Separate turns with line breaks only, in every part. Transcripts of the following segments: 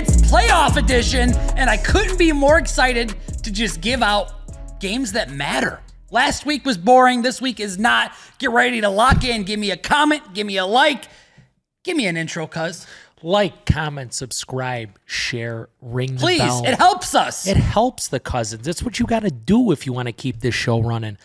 It's playoff edition, and I couldn't be more excited to just give out games that matter. Last week was boring. This week is not. Get ready to lock in. Give me a comment. Give me a like. Give me an intro, cuz.
Like, comment, subscribe, share, ring the
Please.
bell.
It helps us.
It helps the cousins. That's what you got to do if you want to keep this show running.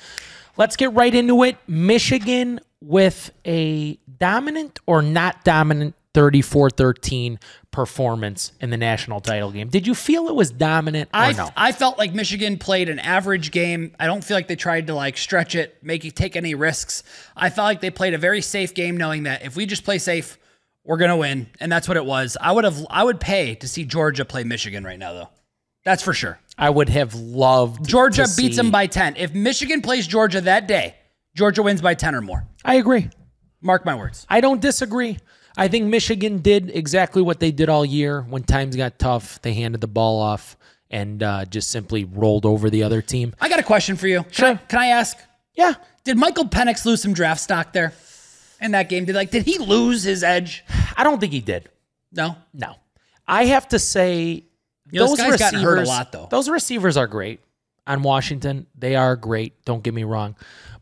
Let's get right into it. Michigan with a dominant or not dominant 34 13 performance in the national title game. Did you feel it was dominant or
I,
no?
I felt like Michigan played an average game. I don't feel like they tried to like stretch it, make it take any risks. I felt like they played a very safe game, knowing that if we just play safe, we're gonna win, and that's what it was. I would have, I would pay to see Georgia play Michigan right now, though. That's for sure.
I would have loved
Georgia
to
beats
see-
them by ten. If Michigan plays Georgia that day, Georgia wins by ten or more.
I agree.
Mark my words.
I don't disagree. I think Michigan did exactly what they did all year. When times got tough, they handed the ball off and uh, just simply rolled over the other team.
I got a question for you. Can
Sure.
I, can I ask?
Yeah,
Did Michael Penix lose some draft stock there in that game? Did like did he lose his edge?
I don't think he did.
No.
No, I have to say
You know,
those
guy's gotten hurt a lot, though.
Those receivers are great on Washington. They are great. Don't get me wrong.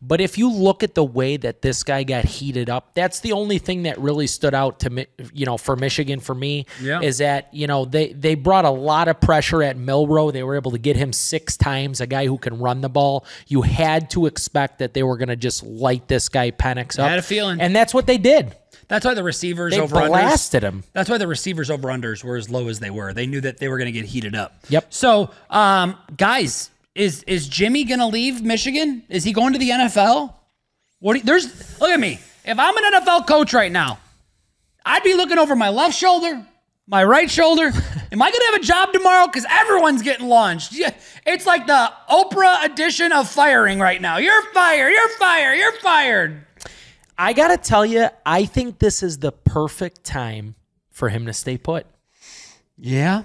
But if you look at the way that this guy got heated up, that's the only thing that really stood out to me. You know, for Michigan, for me,
Yeah.
is that you know they they brought a lot of pressure at Milroe. They were able to get him six times. A guy who can run the ball. You had to expect that they were going to just light this guy Penix up.
had a feeling.
and that's what they did.
That's why the receivers
They
over
blasted him.
That's why the receivers over unders were as low as they were. They knew that they were going to get heated up.
Yep.
So, um, guys, is is Jimmy going to leave Michigan? Is he going to the NFL? What? You, there's look at me. If I'm an NFL coach right now, I'd be looking over my left shoulder, my right shoulder. Am I to have a job tomorrow? Because everyone's getting launched. Yeah, It's like the Oprah edition of firing right now. You're fired. You're fired. You're fired.
I gotta tell you, I think this is the perfect time for him to stay put.
Yeah.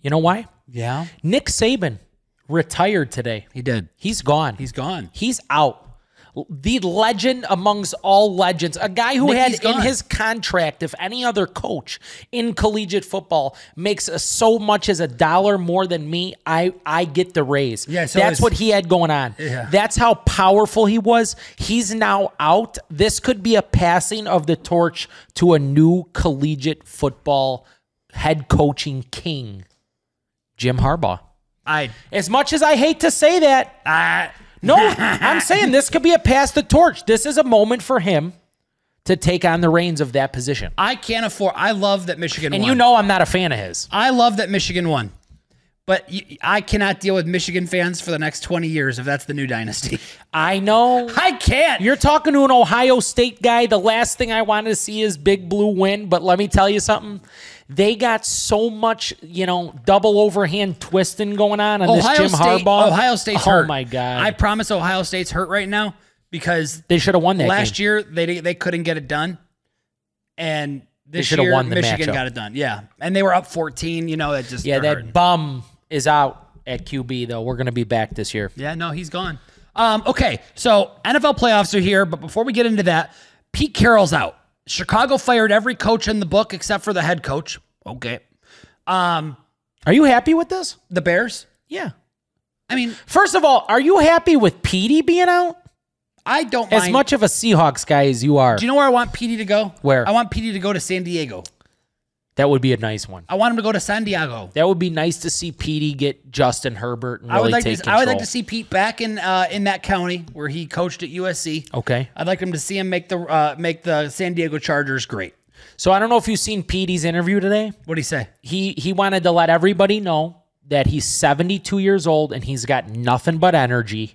You know why?
Yeah.
Nick Saban retired today.
He did.
He's gone.
He's gone.
He's out. The legend amongst all legends, a guy who
Nicky's
had in his contract, if any other coach in collegiate football makes a, so much as a dollar more than me, I I get the raise.
Yeah, so
that's what he had going on.
Yeah.
That's how powerful he was. He's now out. This could be a passing of the torch to a new collegiate football head coaching king, Jim Harbaugh.
I
As much as I hate to say that,
I
no, I'm saying this could be a pass the torch. This is a moment for him to take on the reins of that position.
I can't afford. I love that Michigan
And
won.
you know I'm not a fan of his.
I love that Michigan won. But I cannot deal with Michigan fans for the next 20 years if that's the new dynasty.
I know.
I can't.
You're talking to an Ohio State guy. The last thing I wanted to see is Big Blue win. But let me tell you something. They got so much, you know, double overhand twisting going on on
Ohio
this Jim
State.
Harbaugh.
Ohio State's
oh
hurt.
my god!
I promise Ohio State's hurt right now because
they should have won that
last
game.
year they they couldn't get it done, and this year
won the
Michigan
matchup.
got it done. Yeah, and they were up 14. You know, it just
yeah, that
hurting.
bum is out at QB though. We're gonna be back this year.
Yeah, no, he's gone. Um, okay, so NFL playoffs are here, but before we get into that, Pete Carroll's out. Chicago fired every coach in the book except for the head coach. Okay. Um,
Are you happy with this?
the Bears.
Yeah.
I mean,
First of all, are you happy with Petey being out?
I don't
As
mind.
much of a Seahawks guy as you are,
Do you know where I want Petey to go?
Where?
I want Petey to go to San Diego.
That would be a nice one.
I want him to go to San Diego.
That would be nice to see Petey get Justin Herbert and
I would like
take
to.
control.
I would like to see Pete back in uh, in that county where he coached at USC.
Okay.
I'd like him to see him make the uh, make the San Diego Chargers great.
So I don't know if you've seen Petey's interview today.
What do he say?
He he wanted to let everybody know that he's 72 years old and he's got nothing but energy.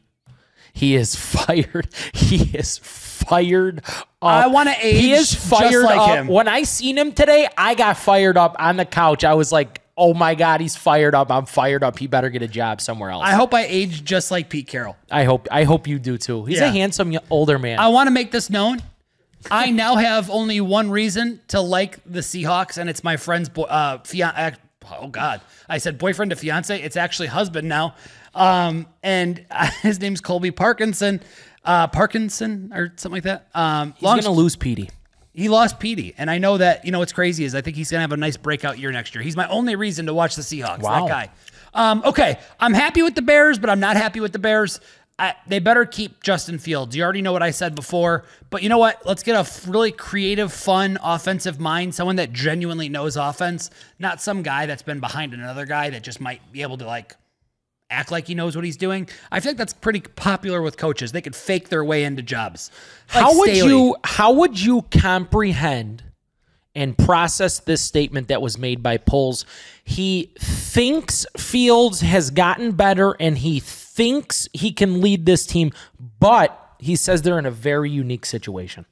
He is fired. He is fired up.
I wanna age.
He
age
is
just
fired
like
up.
him.
When I seen him today, I got fired up on the couch. I was like, "Oh my god, he's fired up. I'm fired up. He better get a job somewhere else."
I hope I age just like Pete Carroll.
I hope I hope you do too. He's
Yeah.
a handsome older man.
I want to make this known. I now have only one reason to like the Seahawks, and it's my friend's boy, uh, Oh God, I said boyfriend to fiance. It's actually husband now, um, and his name's Colby Parkinson, uh, Parkinson or something like that. Um,
he's
long
gonna lose Petey.
He lost Petey, and I know that you know what's crazy is I think he's gonna have a nice breakout year next year. He's my only reason to watch the Seahawks.
Wow.
That guy. Um, okay, I'm happy with the Bears, but I'm not happy with the Bears. I, they better keep Justin Fields. You already know what I said before, but you know what? Let's get a f- really creative, fun offensive mind, someone that genuinely knows offense, not some guy that's been behind another guy that just might be able to like act like he knows what he's doing. I feel like that's pretty popular with coaches. They could fake their way into jobs. Like
how would
Staley.
you how would you comprehend and process this statement that was made by Poles he thinks fields has gotten better and he thinks he can lead this team but he says they're in a very unique situation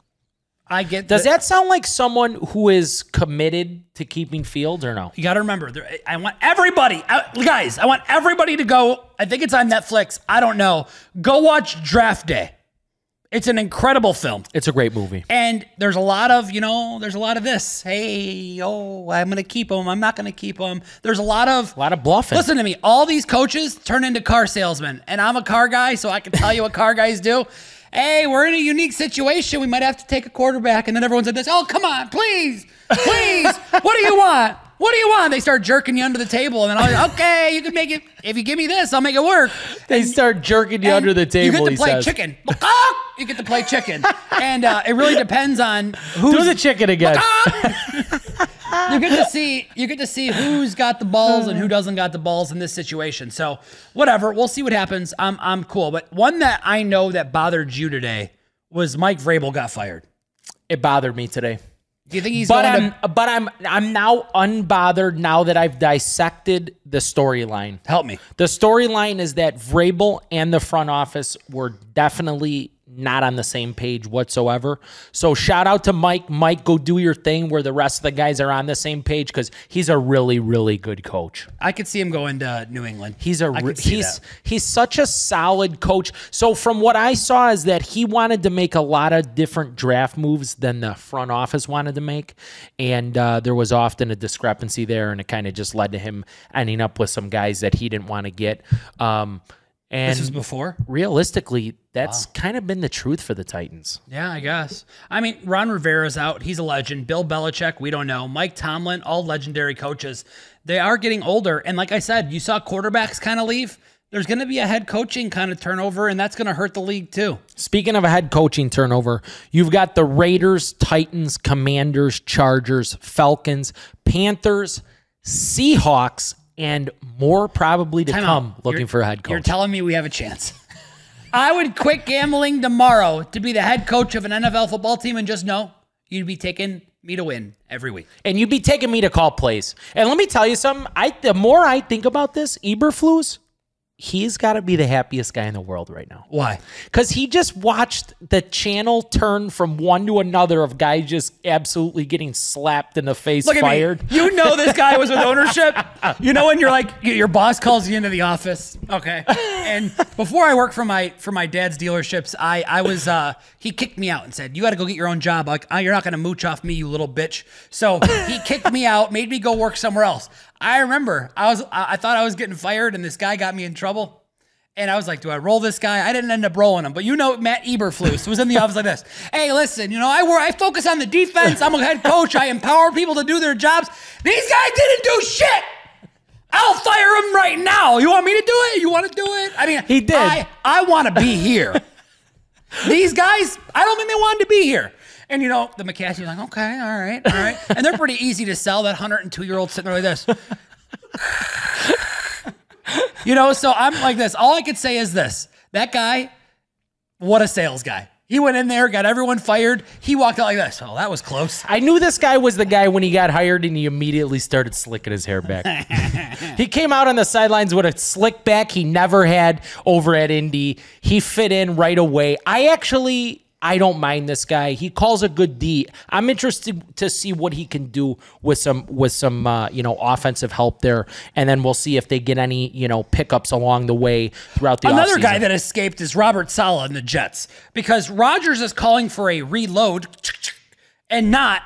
I get
does
the-
that sound like someone who is committed to keeping fields or no
You got to remember, there, I want everybody, I- guys, I want everybody to go. I think it's on Netflix. I don't know. Go watch Draft Day. It's an incredible film.
it's a great movie
And there's a lot of, you know, there's a lot of this. Hey, oh, I'm going to keep him. I'm not going to keep him. There's a lot of.
a lot of bluffing
Listen to me. All these coaches turn into car salesmen. And I'm a car guy, so I can tell you what car guys do. Hey, we're in a unique situation. We might have to take a quarterback. And then everyone said this. Oh, come on, please, please. what do you want? What do you want? They start jerking you under the table. And then I'm like, okay, you can make it. If you give me this, I'll make it work.
they start jerking you under the table
You get to play
says
chicken. you get to play chicken. And uh, it really depends on who's
do the chicken again
you get to see you get to see who's got the balls and who doesn't got the balls in this situation. So whatever, we'll see what happens. I'm I'm cool. But one that I know that bothered you today was Mike Vrabel got fired.
it bothered me today
Do you think he's
but I'm
to
but I'm I'm now unbothered now that I've dissected the storyline.
help me?
The storyline is that Vrabel and the front office were definitely not on the same page whatsoever. So shout out to Mike. Mike, go do your thing where the rest of the guys are on the same page because he's a really, really good coach.
I could see him going to New England.
He's a he's
that.
he's such a solid coach. So from what I saw is that he wanted to make a lot of different draft moves than the front office wanted to make, and uh, there was often a discrepancy there, and it kind of just led to him ending up with some guys that he didn't want to get. Um, and
This was before.
realistically, that's kind of been the truth for the Titans.
Yeah, I guess. I mean, Ron Rivera's out. He's a legend. Bill Belichick, we don't know. Mike Tomlin, all legendary coaches. They are getting older. And like I said, you saw quarterbacks kind of leave. There's going to be a head coaching kind of turnover, and that's going to hurt the league too.
Speaking of a head coaching turnover, you've got the Raiders, Titans, Commanders, Chargers, Falcons, Panthers, Seahawks, and more probably to
Time
come
out.
looking
You're-
for a head coach.
You're telling me we have a chance. I would quit gambling tomorrow to be the head coach of an NFL football team and just know you'd be taking me to win every week.
and you'd be taking me to call plays. And let me tell you something. I the more I think about this, Eberflus, he's got to be the happiest guy in the world right now.
Why?
Because he just watched the channel turn from one to another of guys just absolutely getting slapped in the face,
Look at
fired.
me. You know this guy was with ownership. You know when you're like your boss calls you into the office. Okay. And before I worked for my for my dad's dealerships, I I was uh he kicked me out and said, "You got to go get your own job. Like uh, you're not going to mooch off me, you little bitch." So he kicked me out, made me go work somewhere else. I remember I was I thought I was getting fired, and this guy got me in trouble. And I was like, do I roll this guy? I didn't end up rolling him. But you know, Matt Eberflus was in the office like this. Hey, listen, you know, I work, I focus on the defense. I'm a head coach. I empower people to do their jobs. These guys didn't do shit. I'll fire him right now. You want me to do it? You want to do it? I mean,
He did.
I, I want to be here. These guys, I don't think they wanted to be here. And you know, the McCaskey's like, okay, all right, all right. And they're pretty easy to sell. That 102 year old sitting there like this. You know, so I'm like this. All I could say is this: that guy, what a sales guy. He went in there, got everyone fired. He walked out like this. Oh, that was close.
I knew this guy was the guy when he got hired and he immediately started slicking his hair back. he came out on the sidelines with a slick back he never had over at Indy. He fit in right away. I actually I don't mind this guy. He calls a good D. I'm interested to see what he can do with some with some uh, you know offensive help there, and then we'll see if they get any you know pickups along the way throughout the
Another guy that escaped is Robert Saleh in the Jets because Rodgers is calling for a reload and not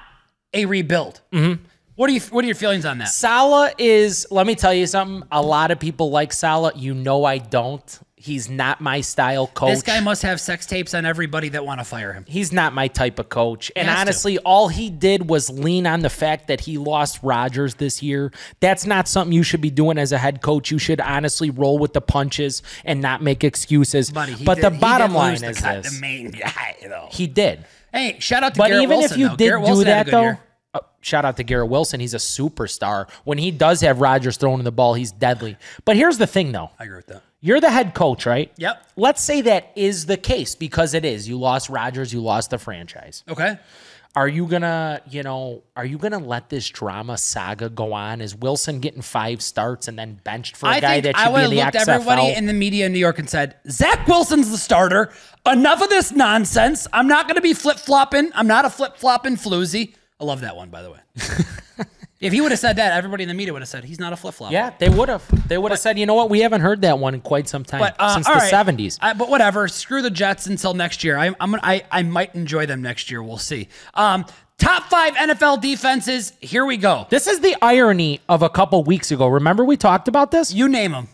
a rebuild. Mm-hmm. What are you? What are your feelings on that?
Saleh is, let me tell you something. A lot of people like Saleh. You know I don't. He's not my style coach.
This guy must have sex tapes on everybody that want to fire him.
He's not my type of coach. And
has to.
honestly, all he did was lean on the fact that he lost Rodgers this year. That's not something you should be doing as a head coach. You should honestly roll with the punches and not make excuses.
Buddy,
but
did-
the
he
bottom line is
cut-
this.
the main guy though.
He did.
Hey, shout out to
But
Garrett
even
Wilson,
if you
though.
did
Garrett
do
Wilson had a
that, though,
year.
uh, shout out to Garrett Wilson. He's a superstar. When he does have Rodgers throwing the ball, he's deadly. But here's the thing, though.
I agree with that.
You're the head coach, right?
Yep.
Let's say that is the case because it is. You lost Rodgers, you lost the franchise.
Okay.
Are you gonna, you know, are you gonna let this drama saga go on? Is Wilson getting five starts and then benched for a
I
guy that
I
should
would
be in the
looked
XFL?
everybody in the media in New York and said, Zach Wilson's the starter. Enough of this nonsense. I'm not going to be flip flopping. I'm not a flip flopping floozy. I love that one, by the way. if he would have said that, everybody in the media would have said he's not a flip flop.
yeah, they would have. They would have said, you know what, we haven't heard that one in quite some time
But uh,
since the
right.
'70s.
I, but whatever. Screw the Jets until next year. I, I'm gonna, I I might enjoy them next year. We'll see. Um, top five NFL defenses. Here we go.
This is the irony of a couple weeks ago. Remember we talked about this?
You name them.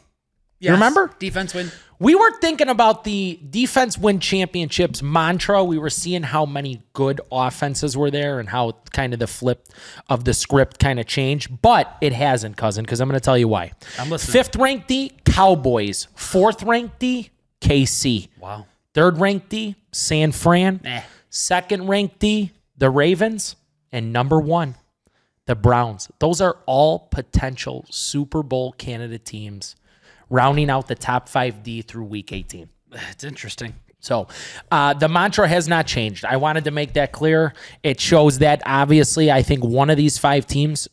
Yes.
remember?
defense win?
We were thinking about the defense win championships mantra. We were seeing how many good offenses were there and how kind of the flip of the script kind of changed, but it hasn't, cousin, because I'm going to tell you why.
I'm listening.
Fifth ranked D, Cowboys. Fourth ranked D, KC.
Wow.
Third ranked D, San Fran.
Eh.
Second ranked D, the Ravens. And number one, the Browns. Those are all potential Super Bowl candidate teams, rounding out the top five D through week 18.
It's interesting.
So uh, the mantra has not changed. I wanted to make that clear. It shows that obviously, I think one of these five teams,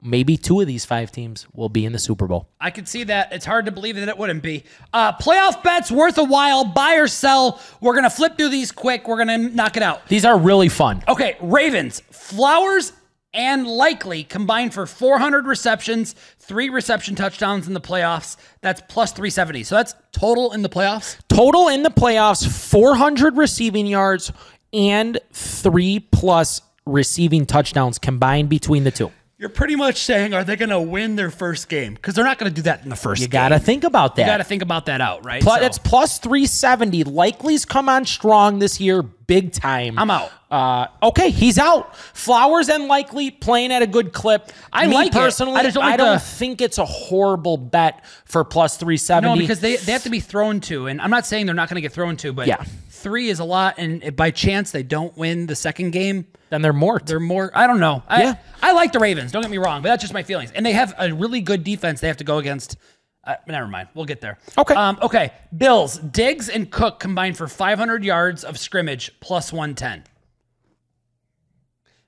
maybe two of these five teams, will be in the Super Bowl.
I could see that. It's hard to believe that it wouldn't be. Uh, playoff bets worth a while. Buy or sell. We're gonna flip through these quick. We're gonna knock it out.
These are really fun.
Okay, Ravens, Flowers, and Likely combined for 400 receptions, three reception touchdowns in the playoffs. That's plus 370. So that's total in the playoffs.
Total in the playoffs 400 receiving yards and three plus receiving touchdowns combined between the two.
You're pretty much saying, are they going to win their first game? Because they're not going to do that in the first
You
game.
got to think about that.
You got to think about that out, right?
Plus,
So,
it's plus 370. Likely's come on strong this year, big time.
I'm out.
Uh, okay, he's out. Flowers and Likely playing at a good clip.
I
Me
like it.
personally.
I just don't like
don't think it's a horrible bet for plus 370.
No, because they, they have to be thrown to. And I'm not saying they're not going to get thrown to, but
Yeah.
Three is a lot. And if by chance they don't win the second game,
then they're more.
they're more. I don't know. I,
Yeah.
I like the Ravens. Don't get me wrong, but that's just my feelings. And they have a really good defense. They have to go against. Uh, never mind. We'll get there.
Okay.
Um, okay. Bills, Diggs, and Cook combined for 500 yards of scrimmage plus 110.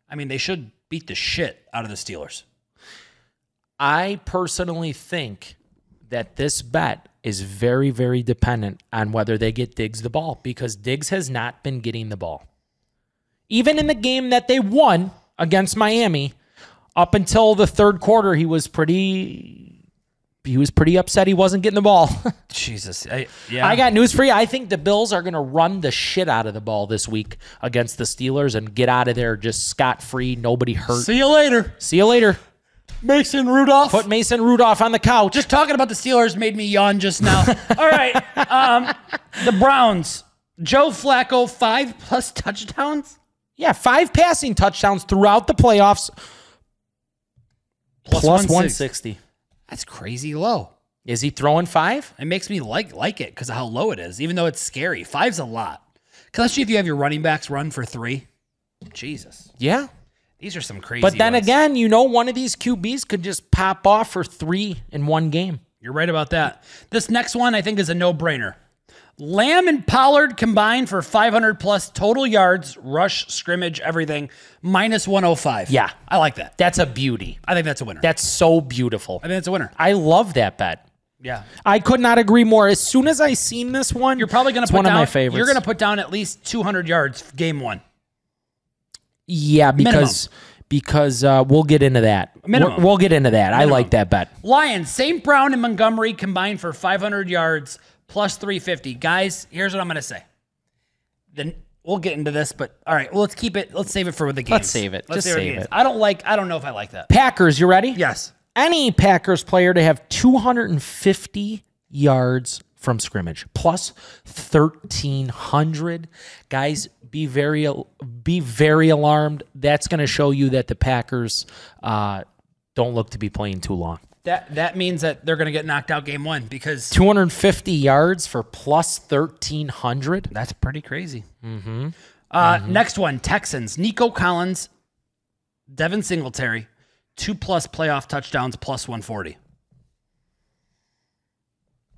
I mean, they should beat the shit out of the Steelers.
I personally think that this bet is very, very dependent on whether they get Diggs the ball because Diggs has not been getting the ball. Even in the game that they won against Miami, up until the third quarter, he was pretty. He was pretty upset he wasn't getting the ball.
Jesus. I, yeah.
I got news for you. I think the Bills are going to run the shit out of the ball this week against the Steelers and get out of there just scot free, nobody hurt.
See you later.
See you later.
Mason Rudolph.
Put Mason Rudolph on the couch.
Just talking about the Steelers made me yawn just now. All right. Um, the Browns. Joe Flacco, five plus touchdowns.
Yeah, five passing touchdowns throughout the playoffs,
Plus
plus
160.
160.
That's crazy low.
Is he throwing five?
It makes me like like it because of how low it is, even though it's scary. Five's a lot. Especially if you have your running backs run for three. Jesus.
Yeah.
These are some crazy
But then
ones.
again, you know, one of these QBs could just pop off for three in one game.
You're right about that. This next one I think is a no-brainer. Lamb and Pollard combined for 500 plus total yards, rush, scrimmage, everything, minus 105.
Yeah.
I like that.
That's a beauty.
I think that's a winner.
That's so beautiful.
I think that's a winner.
I love that bet.
Yeah.
I could not agree more. As soon as I seen this one,
You're probably going to put
one
down
of my favorites.
You're going to put down at least 200 yards game 1.
Yeah, because because uh, we'll get into that.
Minimum.
We'll, we'll get into that. I like that bet.
Lions, St. Brown and Montgomery combined for 500 yards plus 350. Guys, here's what I'm going to say. Then we'll get into this, but all right, well, let's keep it. Let's save it for the games.
Let's save it.
Let's
Just
the
save
games.
it.
I don't like. I don't know if I like that.
Packers, you ready?
Yes.
Any Packers player to have 250 yards, from scrimmage, plus 1300. Guys, be very be very alarmed. That's going to show you that the Packers uh, don't look to be playing too long.
That that means that they're going to get knocked out game one because
250 yards for plus 1300.
that's pretty crazy. Mm-hmm. Uh, Next one, Texans. Nico Collins, Devin Singletary, two plus playoff touchdowns, plus 140.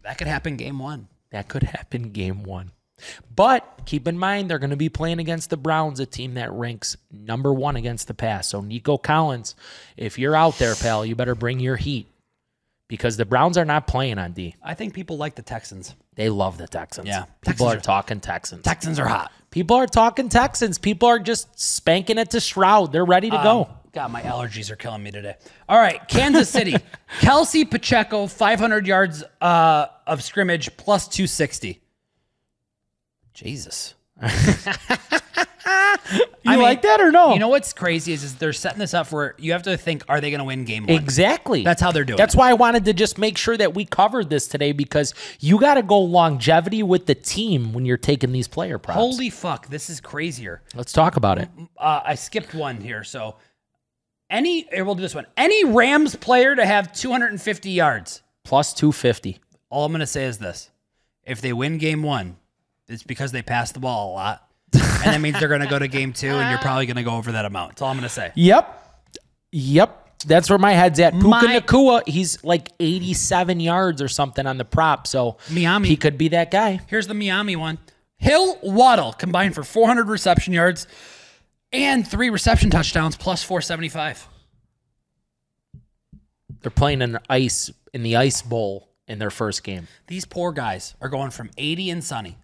That could happen game one.
That could happen game one. But keep in mind, they're going to be playing against the Browns, a team that ranks number one against the pass. So, Nico Collins, if you're out there, pal, you better bring your heat because the Browns are not playing on D.
I think people like the Texans.
They love the Texans.
Yeah.
People
Texans
are
are-
talking Texans.
Texans are hot.
People are talking Texans. People are just spanking it to Stroud. They're ready to go.
God, my allergies are killing me today. All right, Kansas City. Kelce Pacheco, 500 yards uh, of scrimmage, plus 260. Jesus.
You
mean,
like that or no?
You know what's crazy is, is they're setting this up for you have to think, are they going to win game one?
Exactly.
That's how they're doing
That's
it.
why I wanted to just make sure that we covered this today because you got to go longevity with the team when you're taking these player props.
Holy fuck, this is crazier.
Let's talk about it.
Uh, I skipped one here. So, any, we'll do this one. Any Rams player to have 250 yards.
Plus 250.
All I'm going to say is this if they win game one, it's because they pass the ball a lot. and that means they're going to go to game two, and you're probably going to go over that amount. That's all I'm going to say.
Yep. Yep. That's where my head's at. Puka
My-
Nacua, he's like 87 yards or something on the prop. So
Miami.
he could be that guy.
Here's the Miami one. Hill Waddle combined for 400 reception yards and three reception touchdowns plus 475.
They're playing in the ice in the ice bowl in their first game.
These poor guys are going from 80 and sunny.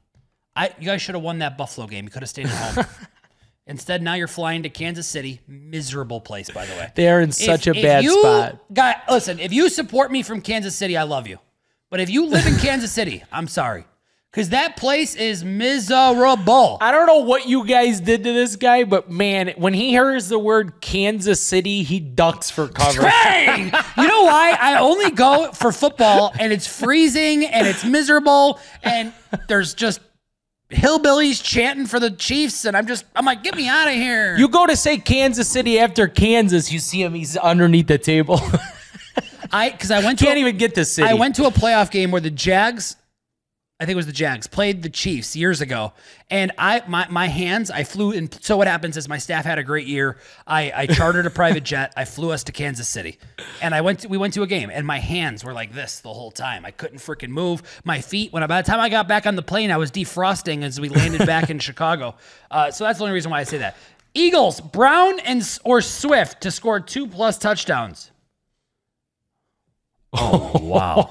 I you guys should have won that Buffalo game. You could have stayed at home. Instead, now you're flying to Kansas City. Miserable place, by the way.
They're in such
If-
a bad
you,
spot.
Guy, listen, if you support me from Kansas City, I love you. But if you live in Kansas City, I'm sorry. Because that place is miserable.
I don't know what you guys did to this guy, but man, when he hears the word Kansas City, he ducks for cover.
You know why? I only go for football and it's freezing and it's miserable and there's just hillbillies chanting for the Chiefs and I'm just I'm like, get me out of here.
You go to say Kansas City after Kansas, you see him, he's underneath the table.
I because I went to
Can't
a-
even get to city.
I went to a playoff game where the Jags, I think it was the Jags, played the Chiefs years ago, and I my my hands I flew in. So what happens is my staff had a great year. I I chartered a private jet. I flew us to Kansas City, and I went to, we went to a game, and my hands were like this the whole time. I couldn't freaking move my feet. When I, by the time I got back on the plane, I was defrosting as we landed back in Chicago. Uh, so that's the only reason why I say that. Eagles, Brown and or Swift to score two plus touchdowns. Oh wow.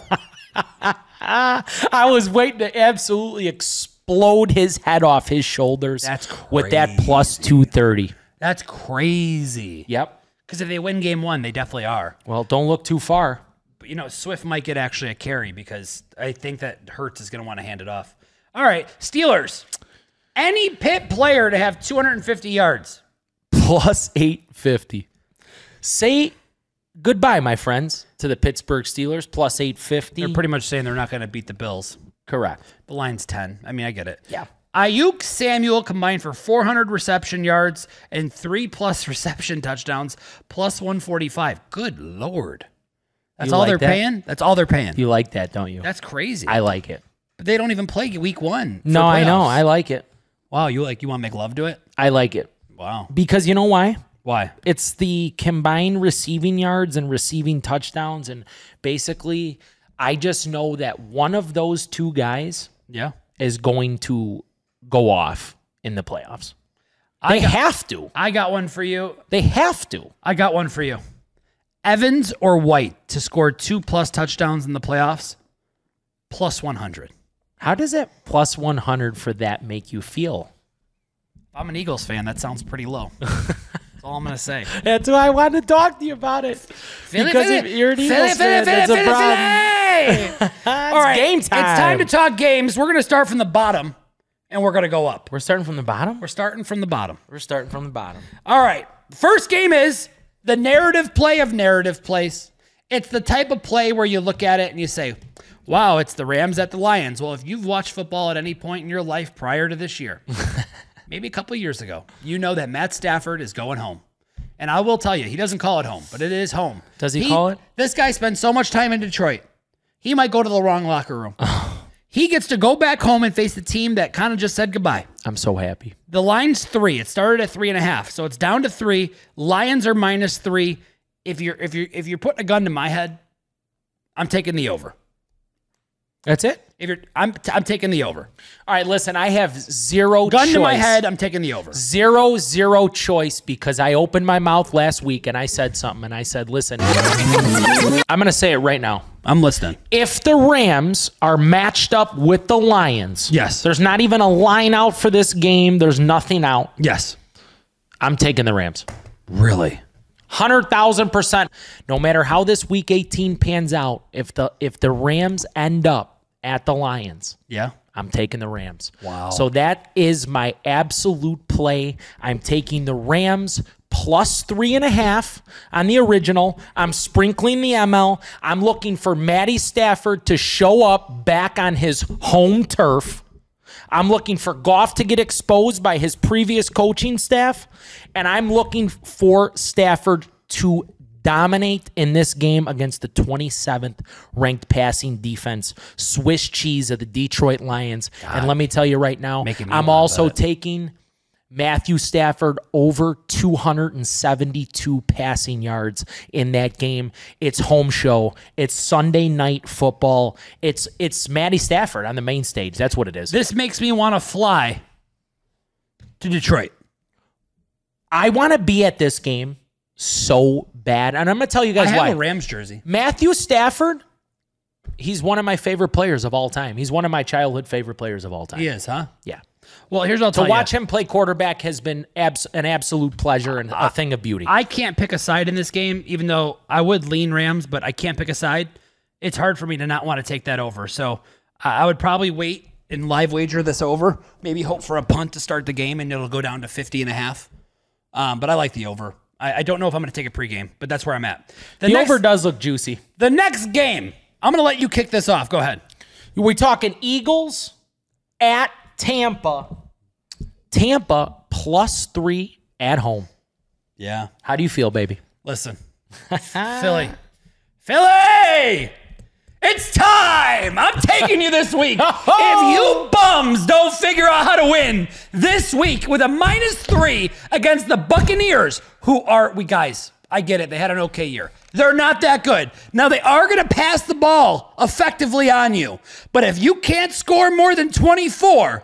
I was waiting to absolutely explode his head off his shoulders
That's
with that plus 230.
That's crazy.
Yep.
Because if they win game one, they definitely are.
Well, don't look too far.
But you know, Swift might get actually a carry because I think that Hurts is going to want to hand it off. All right, Steelers. Any pit player to have 250 yards.
Plus 850. Say goodbye, my friends, to the Pittsburgh Steelers. Plus 850.
They're pretty much saying they're not going to beat the Bills.
correct.
The line's 10. I mean, I get it.
Yeah.
Aiyuk Samuel combined for 400 reception yards and three plus reception touchdowns, plus 145. Good Lord. That's
You
all
like
they're
that?
paying? That's all they're paying.
You like that, don't you?
That's crazy.
I like it.
But they don't even play week one.
No, I know. I like it.
wow, you like you want to make love to it?
I like it.
Wow.
Because you know why?
Why?
It's the combined receiving yards and receiving touchdowns. And basically, I just know that one of those two guys
Yeah.
is going to go off in the playoffs. They have to.
I got one for you.
They have to.
I got one for you. Evans or White to score two plus touchdowns in the playoffs, plus 100.
How does that plus 100 for that make you feel?
If I'm an Eagles fan, that sounds pretty low. That's all I'm going to say.
That's why I wanted to talk to you about it. because if you're an Eagles fan, that's a problem.
All right,
game time.
It's time to talk games. We're going to start from the bottom and we're going to go up.
We're starting from the bottom?
We're starting from the bottom.
We're starting from the bottom.
All right. First game is the narrative play of narrative plays. It's the type of play where you look at it and you say, Wow, it's the Rams at the Lions. Well, if you've watched football at any point in your life prior to this year, maybe a couple years ago, you know that Matt Stafford is going home. And I will tell you, he doesn't call it home, but it is home.
Does he call it?
This guy spends so much time in Detroit. He might go to the wrong locker room. he gets to go back home and face the team that kind of just said goodbye.
I'm so happy.
The line's three. It started at three and a half, so it's down to three. Lions are minus three. If you're if you're if you're putting a gun to my head, I'm taking the over.
That's it.
If you're, I'm I'm taking the over.
All right, listen, I have zero
Gun
choice.
to my head, I'm taking the over.
Zero, zero choice because I opened my mouth last week and I said something and I said, listen, I'm going to say it right now.
I'm listening.
If the Rams are matched up with the Lions,
Yes.
there's not even a line out for this game, there's nothing out.
Yes.
I'm taking the Rams.
Really?
100,000%. No matter how this week 18 pans out, if the if the Rams end up at the Lions,
Yeah.
I'm taking the Rams.
Wow.
So that is my absolute play. I'm taking the Rams plus three and a half on the original. I'm sprinkling the ML. I'm looking for Matty Stafford to show up back on his home turf. I'm looking for Goff to get exposed by his previous coaching staff. And I'm looking for Stafford to dominate in this game against the 27th ranked passing defense, Swiss cheese of the Detroit Lions. and let me tell you right now, I'm also
bet.
taking Matthew Stafford over 272 passing yards in that game. It's home show. It's Sunday night football. It's it's Matty Stafford on the main stage. That's what it is.
This makes me want to fly to Detroit.
I want to be at this game so bad. And I'm going to tell you guys I
have
why.
a Rams jersey.
Matthew Stafford, he's one of my favorite players of all time. He's one of my childhood favorite players of all time.
He is, huh?
Yeah.
Well, here's what I'll
To
tell
watch
you.
him play quarterback has been abs- an absolute pleasure and a thing of beauty.
I can't pick a side in this game, even though I would lean Rams, but I can't pick a side. It's hard for me to not want to take that over. So I I would probably wait and live wager this over. Maybe hope for a punt to start the game and it'll go down to 50 and a half. Um, but I like the over. I, I don't know if I'm going to take a pregame, but that's where I'm at. The,
the
next,
over does look juicy.
the next game, I'm going to let you kick this off. Go ahead.
We talking Eagles at Tampa. Tampa plus three at home.
Yeah.
How do you feel, baby?
Listen, Philly, Philly, it's time. I'm taking you this week. if you bums don't figure out how to win this week with a minus three against the Buccaneers, who are we guys? I get it. They had an okay year. They're not that good. Now they are going to pass the ball effectively on you, but if you can't score more than 24.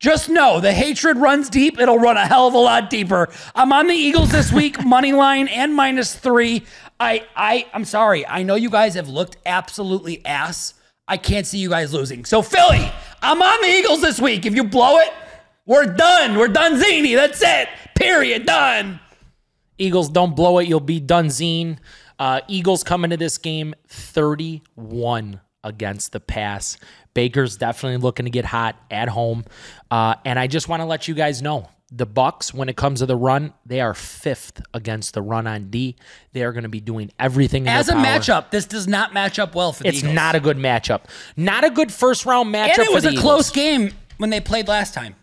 Just know the hatred runs deep. It'll run a hell of a lot deeper. I'm on the Eagles this week, money line and minus three. I, I, I'm sorry. I know you guys have looked absolutely ass. I can't see you guys losing. So Philly, I'm on the Eagles this week. If you blow it, we're done. We're done, Zini. That's it. Period. Done.
Eagles don't blow it. You'll be Dunzine. Uh, Eagles come into this game 31 against the pass. Baker's definitely looking to get hot at home. Uh, and I just want to let you guys know the Bucks, when it comes to the run, they are fifth against the run on D. They are going to be doing everything in
As a
power.
matchup, this does not match up well for the
It's not a good matchup. Not a good first round matchup.
and it
for
was a
Eagles.
close game when they played last time.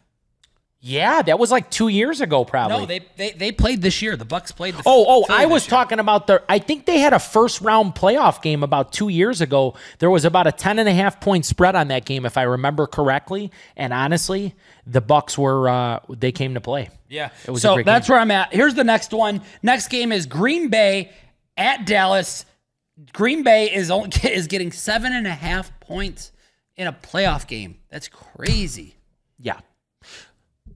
Yeah, that was like two years ago, probably.
No, they, they they played this year. The Bucks played the
Oh, oh, I was talking about the I think they had a first round playoff game about 2 years ago. There was about a 10 and a half point spread on that game if I remember correctly, and honestly, the Bucks were uh they came to play.
Yeah.
It was a
so that's
game.
where I'm at. Here's the next one. Next game is Green Bay at Dallas. Green Bay is only, is getting seven and a half points in a playoff game. That's crazy.
Yeah.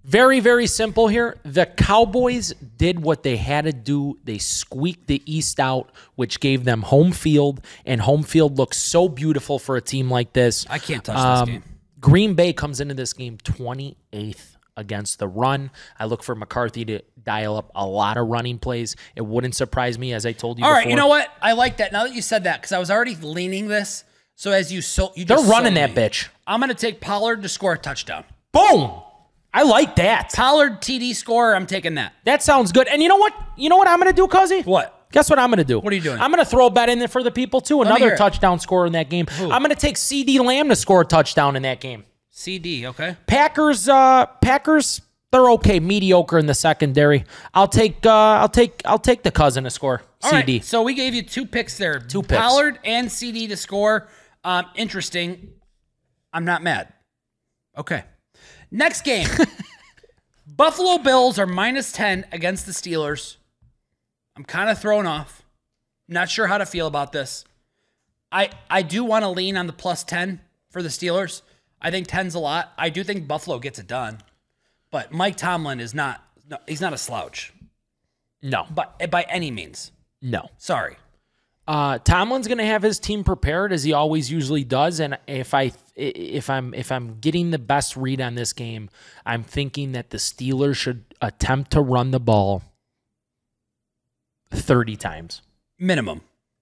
Very, very simple here. The Cowboys did what they had to do. They squeaked the East out, which gave them home field, and home field looks so beautiful for a team like this.
I can't touch
Um,
this game.
Green Bay comes into this game 28th against the run. I look for McCarthy to dial up a lot of running plays. It wouldn't surprise me, as I told you
All
before.
right, you know what? I like that. Now that you said that, because I was already leaning this. So as you so you just
They're
running
that
me.
bitch.
I'm gonna take Pollard to score a touchdown.
Boom! I like that.
Pollard TD score. I'm taking that.
That sounds good. And you know what? You know what I'm going to do, Cuzzy?
What?
Guess what I'm going to do?
What are you doing?
I'm going to throw a bet in there for the people too.
me hear
Another
it.
touchdown scorer in that game. I'm going to take CD Lamb to score a touchdown in that game.
CD, okay.
Packers, uh, Packers, they're okay, mediocre in the secondary. I'll take, uh, I'll take, I'll take the cousin to score.
All right,
CD.
so we gave you two picks there. Two
picks.
Pollard and CD to score. Um, interesting. I'm not mad. Okay. Next game. Buffalo Bills are minus 10 against the Steelers. I'm kind of thrown off. Not sure how to feel about this. I I do want to lean on the plus 10 for the Steelers. I think 10's a lot. I do think Buffalo gets it done. But Mike Tomlin is not no, he's not a slouch.
No,
But by any means.
no.
Sorry.
Uh, Tomlin's going to have his team prepared as he always usually does, and if I if I'm if I'm getting the best read on this game, I'm thinking that the Steelers should attempt to run the ball thirty times.
Minimum.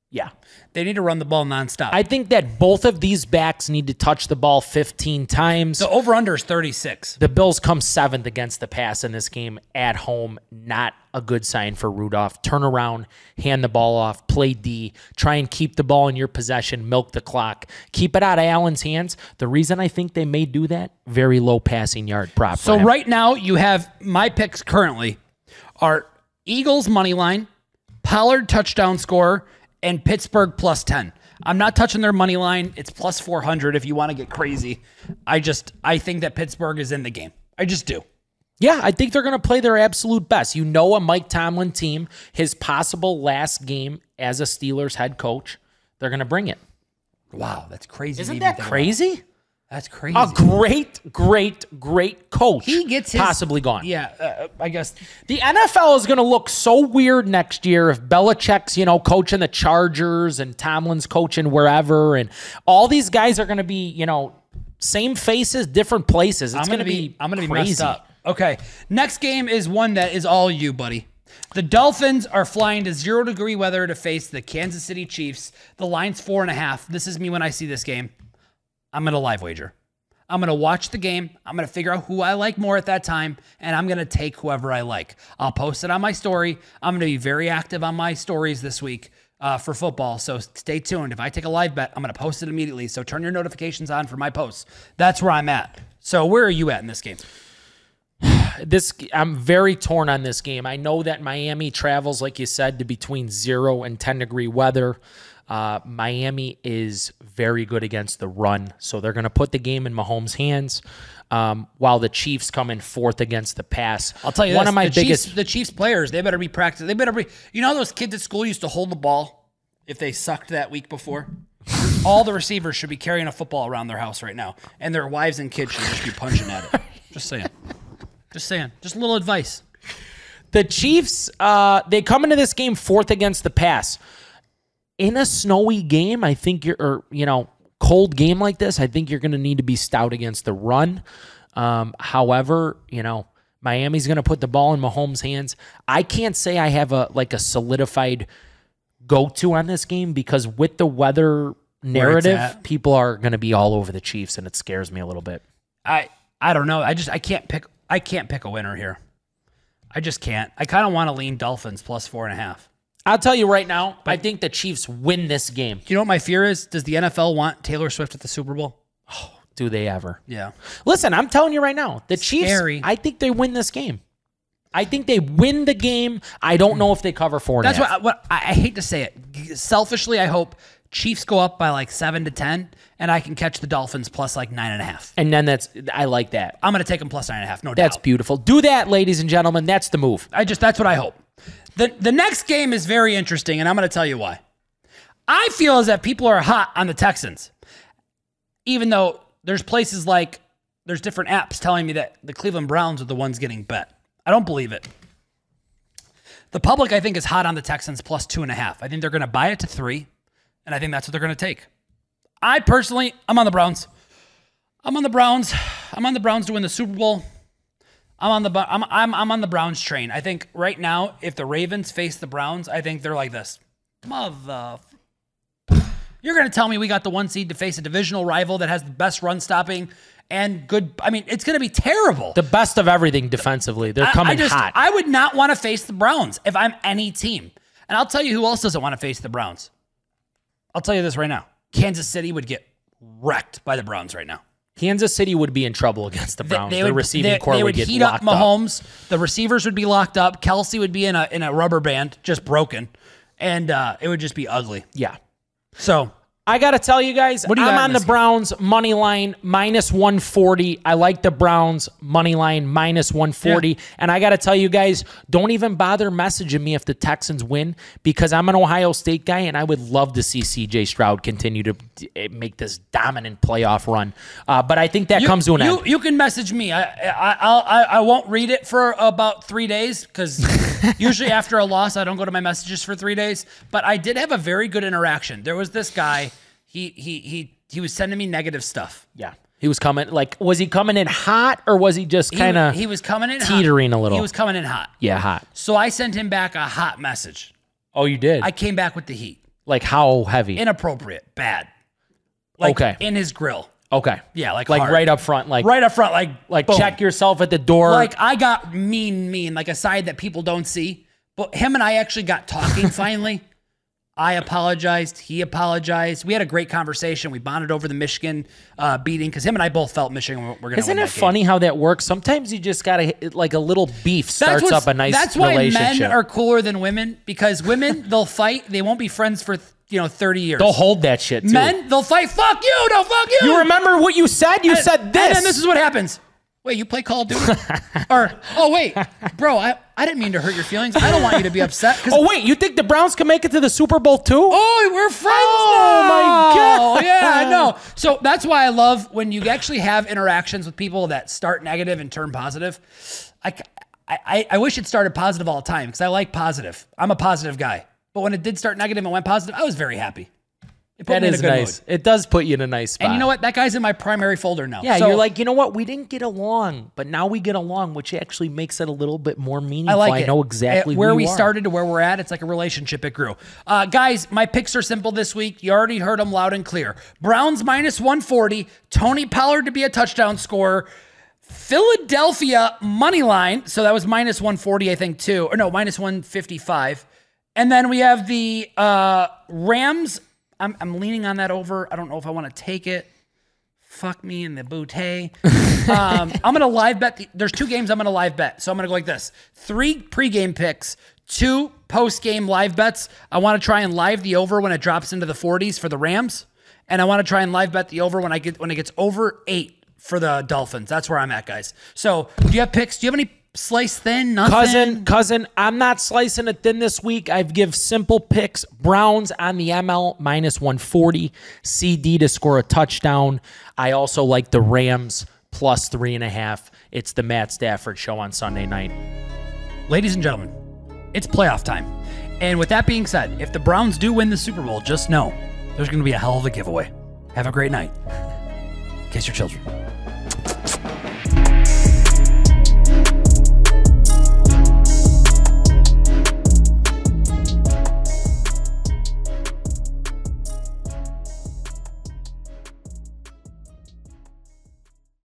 Yeah,
They need to run the ball nonstop.
I think that both of these backs need to touch the ball 15 times.
the over under is 36.
The Bills come seventh against the pass in this game at home. Not a good sign for Rudolph. Turn around, hand the ball off, play D, try and keep the ball in your possession, milk the clock, keep it out of Allen's hands. The reason I think they may do that, very low passing yard prop.
So right now you have my picks currently are Eagles money line, Pollard touchdown score, and Pittsburgh plus 10. I'm not touching their money line. It's plus 400 if you want to get crazy. I just I think that Pittsburgh is in the game. I just do.
Yeah, I think they're going to play their absolute best. You know, a Mike Tomlin team, his possible last game as a Steelers head coach, they're going to bring it.
Wow, that's crazy.
Isn't that
think about.
crazy?
That's crazy.
A great, great, great coach.
he gets his,
possibly gone.
Yeah, uh, I guess
The NFL is going to look so weird next year if Belichick's, you know, coaching the Chargers and Tomlin's coaching wherever, and all these guys are going to be, you know, same faces, different places. It's
I'm
going
gonna
be,
be I'm gonna be
crazy.
messed up. Okay. Next game is one that is all you, buddy. The Dolphins are flying to zero degree weather to face the Kansas City Chiefs. The line's four and a half. This is me when I see this game. I'm gonna live wager. I'm gonna watch the game. I'm gonna figure out who I like more at that time, and I'm gonna take whoever I like. I'll post it on my story. I'm gonna be very active on my stories this week uh, for football. So stay tuned. If I take a live bet, I'm gonna post it immediately. So turn your notifications on for my posts. That's where I'm at. So where are you at in this game?
This I'm very torn on this game. I know that Miami travels, like you said, to between zero and 10 degree weather. Uh, Miami is very good against the run, so they're going to put the game in Mahomes' hands. Um, while the Chiefs come in fourth against the pass,
I'll tell you
one
this,
of my
the
biggest.
Chiefs, the Chiefs players, they better be practicing. They better be. You know those kids at school used to hold the ball if they sucked that week before. All the receivers should be carrying a football around their house right now, and their wives and kids should just be punching at it. Just saying. Just saying. Just a little advice.
The Chiefs, uh, they come into this game fourth against the pass. In a snowy game, I think you're, or, you know, cold game like this, I think you're going to need to be stout against the run. Um, however, you know, Miami's going to put the ball in Mahomes' hands. I can't say I have a like a solidified go to on this game because with the weather narrative, people are going to be all over the Chiefs, and it scares me a little bit.
I I don't know. I just I can't pick. I can't pick a winner here. I just can't. I kind of want to lean Dolphins plus four and a half.
I'll tell you right now, I think the Chiefs win this game.
You know what my fear is? Does the NFL want Taylor Swift at the Super Bowl?
Oh, do they ever?
Yeah.
Listen, I'm telling you right now, the Chiefs.
Scary.
I think they win this game. I think they win the game. I don't know if they cover four.
That's what I, I hate to say it. Selfishly, I hope Chiefs go up by like seven to ten, and I can catch the Dolphins plus like nine and a half.
And then that's I like that.
I'm gonna take them plus nine and a half, no
That's
doubt.
That's beautiful. Do that, ladies and gentlemen. That's the move.
I just that's what I hope. the The next game is very interesting, and I'm gonna tell you why. I feel as that people are hot on the Texans, even though there's places like there's different apps telling me that the Cleveland Browns are the ones getting bet. I don't believe it. The public, I think, is hot on the Texans plus two and a half. I think they're going to buy it to three, and I think that's what they're going to take. I personally, I'm on the Browns. I'm on the Browns. I'm on the Browns to win the Super Bowl. I'm on the I'm I'm I'm on the Browns train. I think right now, if the Ravens face the Browns, I think they're like this. Mother. You're going to tell me we got the one seed to face a divisional rival that has the best run stopping and good. I mean, it's going to be terrible.
The best of everything defensively. They're
I-
coming
I just,
hot.
I would not want to face the Browns if I'm any team. And I'll tell you who else doesn't want to face the Browns. I'll tell you this right now. Kansas City would get wrecked by the Browns right now.
Kansas City would be in trouble against the Browns.
They,
Their
would,
receiving
they,
core
they
would
would
get
heat up
locked up.
Mahomes. The receivers would be locked up. Kelce would be in a in a rubber band, just broken, and uh, it would just be ugly.
Yeah.
So
I got to tell you guys,
you
I'm on the
game?
Browns money line minus 140. I like the Browns money line minus 140. And I got to tell you guys, don't even bother messaging me if the Texans win because I'm an Ohio State guy and I would love to see CJ Stroud continue to eh, make this dominant playoff run. Uh, but I think that
you,
comes to an
you,
end.
You can message me. I I I, I won't read it for about three days because usually after a loss I don't go to my messages for three days. But I did have a very good interaction. There was this guy. He he he he was sending me negative stuff.
Yeah. He was coming, like, was he coming in hot or was he just kind of
he was coming in
teetering
hot.
a little?
He was coming in hot.
Yeah, hot.
So I sent him back a hot message.
Oh, you did?
I came back with the heat.
like, how heavy?
Inappropriate, bad. Like
Okay.
in his grill.
okay.
Yeah, like
like
hard.
right up front, like,
Right up front, like
like
boom.
check yourself at the door.
Like I got mean, mean, like a side that people don't see. But him and I actually got talking finally. I apologized. He apologized. We had a great conversation. We bonded over the Michigan uh, beating because him and I both felt Michigan were going to
Isn't it
that game.
funny how that works? Sometimes you just gotta like a little beef starts up a nice
That's why
relationship.
men are cooler than women because women they'll fight. They won't be friends for you know thirty years.
They'll hold that shit too.
Men they'll fight. Fuck you. No, fuck you.
you remember what you said? You said this.
And then this is what happens. Wait, you play Call of Duty? or oh wait, bro, I, I didn't mean to hurt your feelings. I don't want you to be upset.
oh wait, you think the Browns can make it to the Super Bowl too?
Oh, we're friends
Oh, my. God.
Yeah, I know. So that's why I love when you actually have interactions with people that start negative and turn positive. I, I, I wish it started positive all the time because I like positive. I'm a positive guy. But when it did start negative and went positive, I was very happy. It put
that
me in
is
a good
nice.
mood.
It does put you in a nice spot.
And you know what? That guy's in my primary folder now.
Yeah,
So
you're like, you know what? We didn't get along, but now we get along, which actually makes it a little bit more meaningful.
I like it.
know exactly
where
who
we
you are.
started to where we're at. It's like a relationship. It grew. Uh, guys, my picks are simple this week. You already heard them loud and clear. Browns minus 140. Tony Pollard to be a touchdown scorer. Philadelphia money line. So that was minus 140, I think, too. Or no, minus 155. And then we have the uh, Rams. I'm, I'm leaning on that over. I don't know if I want to take it. Fuck me in the bootay. um, I'm gonna live bet. The, there's two games I'm gonna live bet. So I'm gonna go like this: three pregame picks, two postgame live bets. I want to try and live the over when it drops into the 40s for the Rams, and I want to try and live bet the over when I get when it gets over eight for the Dolphins. That's where I'm at, guys. So do you have picks? Do you have any slice thin? Nothing.
Cousin, cousin, I'm not slicing it thin this week. I've give simple picks. Browns on the ML minus 140. CD to score a touchdown. I also like the Rams plus three and a half. It's the Matt Stafford show on Sunday night.
Ladies and gentlemen, it's playoff time. And with that being said, if the Browns do win the Super Bowl, just know there's going to be a hell of a giveaway. Have a great night. Kiss your children.